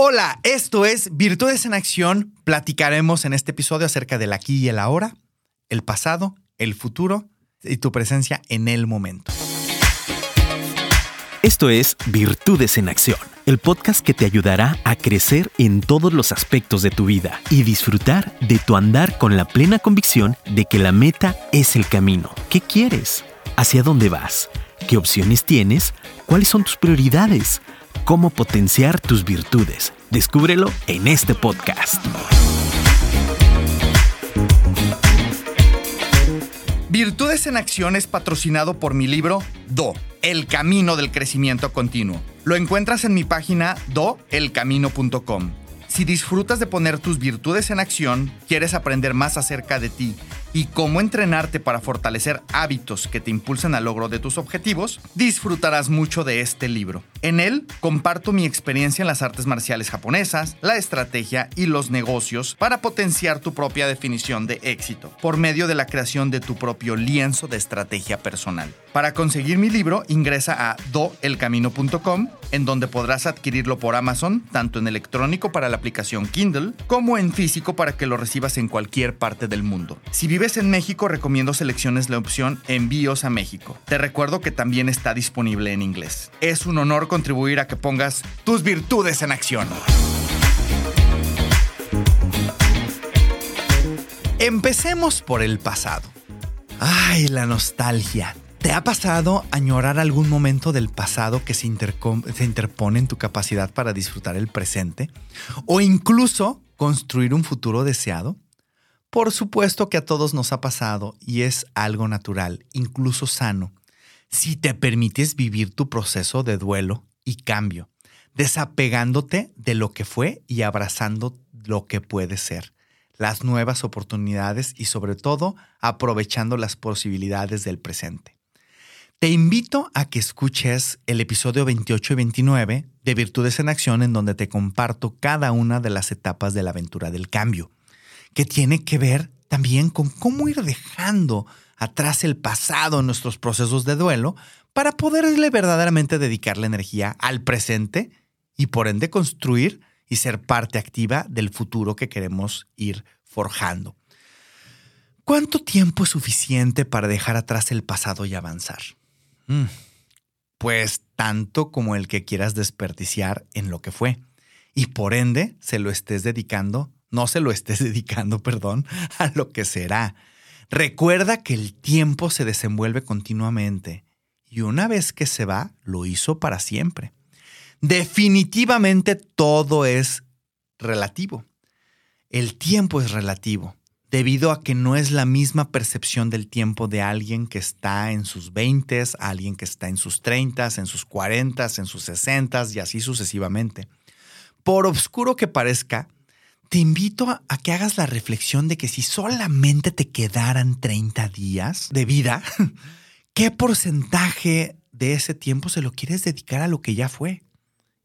Hola, esto es Virtudes en Acción. Platicaremos en este episodio acerca del aquí y el ahora, el pasado, el futuro y tu presencia en el momento. Esto es Virtudes en Acción, el podcast que te ayudará a crecer en todos los aspectos de tu vida y disfrutar de tu andar con la plena convicción de que la meta es el camino. ¿Qué quieres? ¿Hacia dónde vas? ¿Qué opciones tienes? ¿Cuáles son tus prioridades? Cómo potenciar tus virtudes. Descúbrelo en este podcast. Virtudes en Acción es patrocinado por mi libro Do, El Camino del Crecimiento Continuo. Lo encuentras en mi página doelcamino.com. Si disfrutas de poner tus virtudes en acción, quieres aprender más acerca de ti y cómo entrenarte para fortalecer hábitos que te impulsen al logro de tus objetivos, disfrutarás mucho de este libro. En él comparto mi experiencia en las artes marciales japonesas, la estrategia y los negocios para potenciar tu propia definición de éxito por medio de la creación de tu propio lienzo de estrategia personal. Para conseguir mi libro, ingresa a doelcamino.com, en donde podrás adquirirlo por Amazon, tanto en electrónico para la aplicación Kindle, como en físico para que lo recibas en cualquier parte del mundo. Si vives en México, recomiendo selecciones la opción Envíos a México. Te recuerdo que también está disponible en inglés. Es un honor contribuir a que pongas tus virtudes en acción. Empecemos por el pasado. Ay, la nostalgia. ¿Te ha pasado añorar algún momento del pasado que se, se, interpone en tu capacidad para disfrutar el presente? ¿O incluso construir un futuro deseado? Por supuesto que a todos nos ha pasado y es algo natural, incluso sano, si te permites vivir tu proceso de duelo y cambio, desapegándote de lo que fue y abrazando lo que puede ser, las nuevas oportunidades y sobre todo aprovechando las posibilidades del presente. Te invito a que escuches el episodio 28 y 29 de Virtudes en Acción en donde te comparto cada una de las etapas de la aventura del cambio que tiene que ver también con cómo ir dejando atrás el pasado en nuestros procesos de duelo para poderle verdaderamente dedicar la energía al presente y por ende construir y ser parte activa del futuro que queremos ir forjando. ¿Cuánto tiempo es suficiente para dejar atrás el pasado y avanzar? Mm, pues tanto como el que quieras desperdiciar en lo que fue y por ende se lo estés dedicando no se lo estés dedicando, perdón, a lo que será. Recuerda que el tiempo se desenvuelve continuamente y una vez que se va, lo hizo para siempre. Definitivamente todo es relativo. El tiempo es relativo, debido a que no es la misma percepción del tiempo de alguien que está en sus 20, alguien que está en sus 30, en sus 40, en sus 60 y así sucesivamente. Por oscuro que parezca, te invito a, que hagas la reflexión de que si solamente te quedaran 30 días de vida, ¿qué porcentaje de ese tiempo se lo quieres dedicar a lo que ya fue?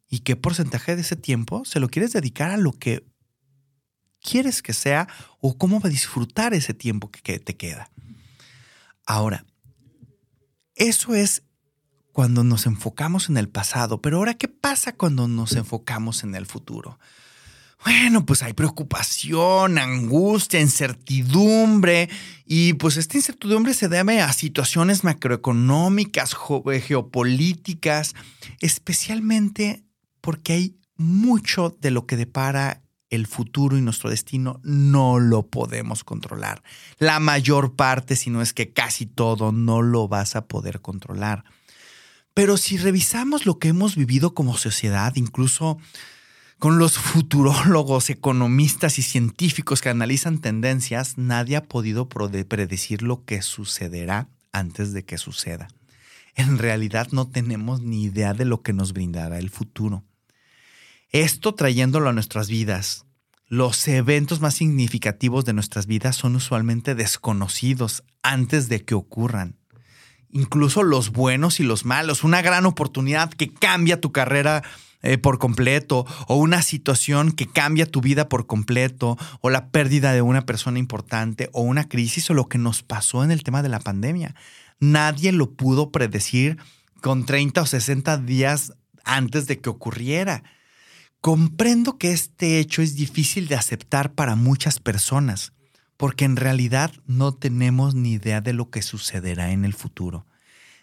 ¿Y qué porcentaje de ese tiempo se lo quieres dedicar a lo que quieres que sea o cómo va a disfrutar ese tiempo que te queda? Ahora, eso es cuando nos enfocamos en el pasado, pero ahora, ¿qué pasa cuando nos enfocamos en el futuro? Bueno, pues hay preocupación, angustia, incertidumbre y pues esta incertidumbre se debe a situaciones macroeconómicas, eh, geopolíticas, especialmente porque hay mucho de lo que depara el futuro y nuestro destino no lo podemos controlar. La mayor parte, si no es que casi todo, no lo vas a poder controlar. Pero si revisamos lo que hemos vivido como sociedad, incluso con los futurólogos, economistas y científicos que analizan tendencias, nadie ha podido predecir lo que sucederá antes de que suceda. En realidad no tenemos ni idea de lo que nos brindará el futuro. Esto trayéndolo a nuestras vidas. Los eventos más significativos de nuestras vidas son usualmente desconocidos antes de que ocurran. Incluso los buenos y los malos. Una gran oportunidad que cambia tu carrera eh, por completo, o una situación que cambia tu vida por completo, o la pérdida de una persona importante, o una crisis, o lo que nos pasó en el tema de la pandemia. Nadie lo pudo predecir con 30 o 60 días antes de que ocurriera. Comprendo que este hecho es difícil de aceptar para muchas personas, porque en realidad no tenemos ni idea de lo que sucederá en el futuro,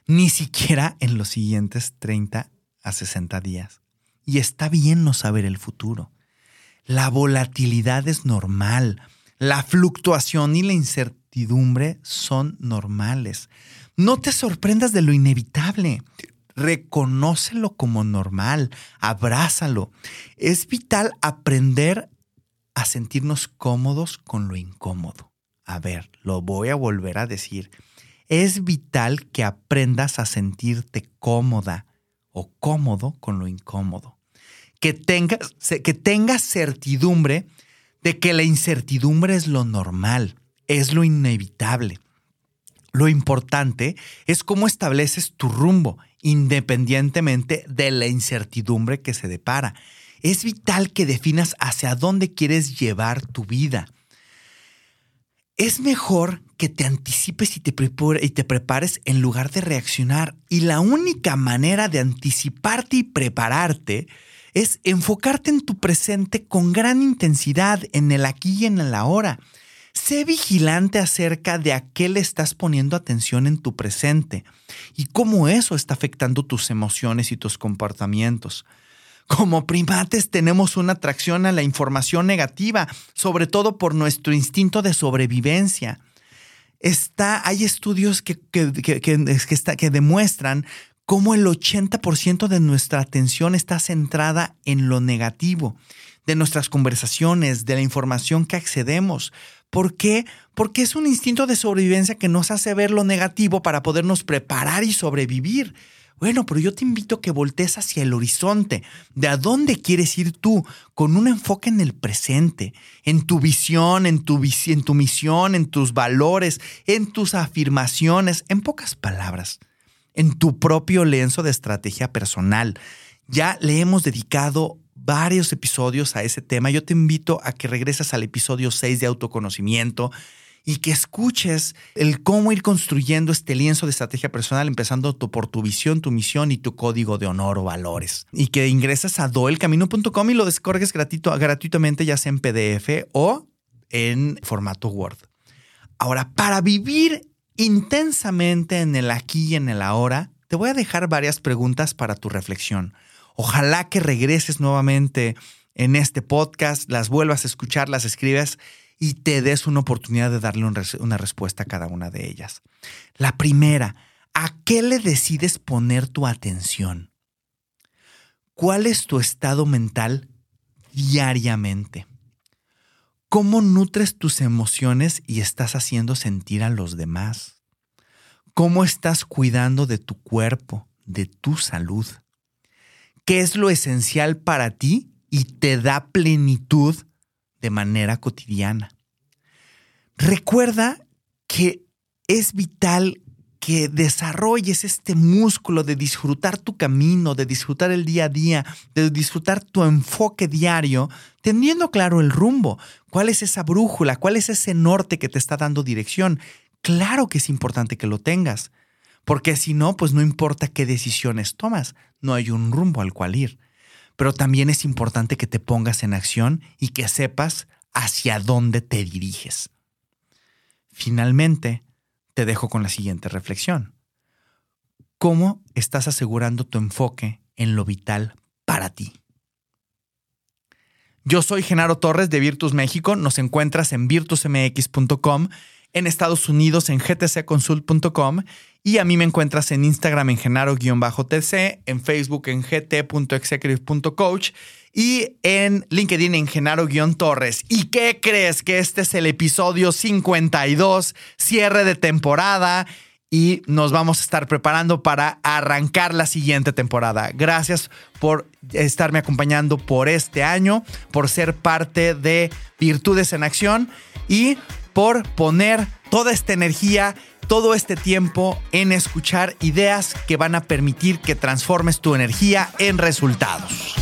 ni siquiera en los siguientes 30 a 60 días. Y está bien no saber el futuro. La volatilidad es normal, la fluctuación y la incertidumbre son normales. No te sorprendas de lo inevitable. Reconócelo como normal, abrázalo. Es vital aprender a sentirnos cómodos con lo incómodo. A ver, lo voy a volver a decir. Es vital que aprendas a sentirte cómoda o cómodo con lo incómodo. Que tengas, que tengas certidumbre de que la incertidumbre es lo normal, es lo inevitable. Lo importante es cómo estableces tu rumbo, independientemente de la incertidumbre que se depara. Es vital que definas hacia dónde quieres llevar tu vida. Es mejor que te anticipes y te, y te prepares en lugar de reaccionar. Y la única manera de anticiparte y prepararte es enfocarte en tu presente con gran intensidad, en el aquí y en el ahora. Sé vigilante acerca de a qué le estás poniendo atención en tu presente y cómo eso está afectando tus emociones y tus comportamientos. Como primates tenemos una atracción a la información negativa, sobre todo por nuestro instinto de sobrevivencia. Está, hay estudios que, que, que demuestran cómo el 80% de nuestra atención está centrada en lo negativo, de nuestras conversaciones, de la información que accedemos. ¿Por qué? Porque es un instinto de sobrevivencia que nos hace ver lo negativo para podernos preparar y sobrevivir. Bueno, pero yo te invito a que voltees hacia el horizonte, de a dónde quieres ir tú, con un enfoque en el presente, en tu visión, en tu, misión, en tus valores, en tus afirmaciones, en pocas palabras, en tu propio lienzo de estrategia personal. Ya le hemos dedicado varios episodios a ese tema. Yo te invito a que regreses al episodio 6 de autoconocimiento y que escuches el cómo ir construyendo este lienzo de estrategia personal, empezando por tu visión, tu misión y tu código de honor o valores. Y que ingresas a doelcamino.com y lo descargues gratuito, gratuitamente, ya sea en PDF o en formato Word. Ahora, para vivir intensamente en el aquí y en el ahora, te voy a dejar varias preguntas para tu reflexión. Ojalá que regreses nuevamente en este podcast, las vuelvas a escuchar, las escribas y te des una oportunidad de darle una respuesta a cada una de ellas. La primera, ¿a qué le decides poner tu atención? ¿Cuál es tu estado mental diariamente? ¿Cómo nutres tus emociones y estás haciendo sentir a los demás? ¿Cómo estás cuidando de tu cuerpo, de tu salud? ¿Qué es lo esencial para ti y te da plenitud de manera cotidiana? Recuerda que es vital que desarrolles este músculo de disfrutar tu camino, de disfrutar el día a día, de disfrutar tu enfoque diario, teniendo claro el rumbo. ¿Cuál es esa brújula? ¿Cuál es ese norte que te está dando dirección? Claro que es importante que lo tengas, porque si no, pues no importa qué decisiones tomas, no hay un rumbo al cual ir. Pero también es importante que te pongas en acción y que sepas hacia dónde te diriges. Finalmente, te dejo con la siguiente reflexión. ¿Cómo estás asegurando tu enfoque en lo vital para ti? Yo soy Genaro Torres de Virtus México. Nos encuentras en virtusmx.com, en Estados Unidos en gtcconsult.com y a mí me encuentras en Instagram en genaro-tc, en Facebook en gt.executive.coach y en LinkedIn en Genaro-Torres. ¿Y qué crees? Que este es el episodio 52, cierre de temporada y nos vamos a estar preparando para arrancar la siguiente temporada. Gracias por estarme acompañando por este año, por ser parte de Virtudes en Acción y por poner toda esta energía, todo este tiempo en escuchar ideas que van a permitir que transformes tu energía en resultados.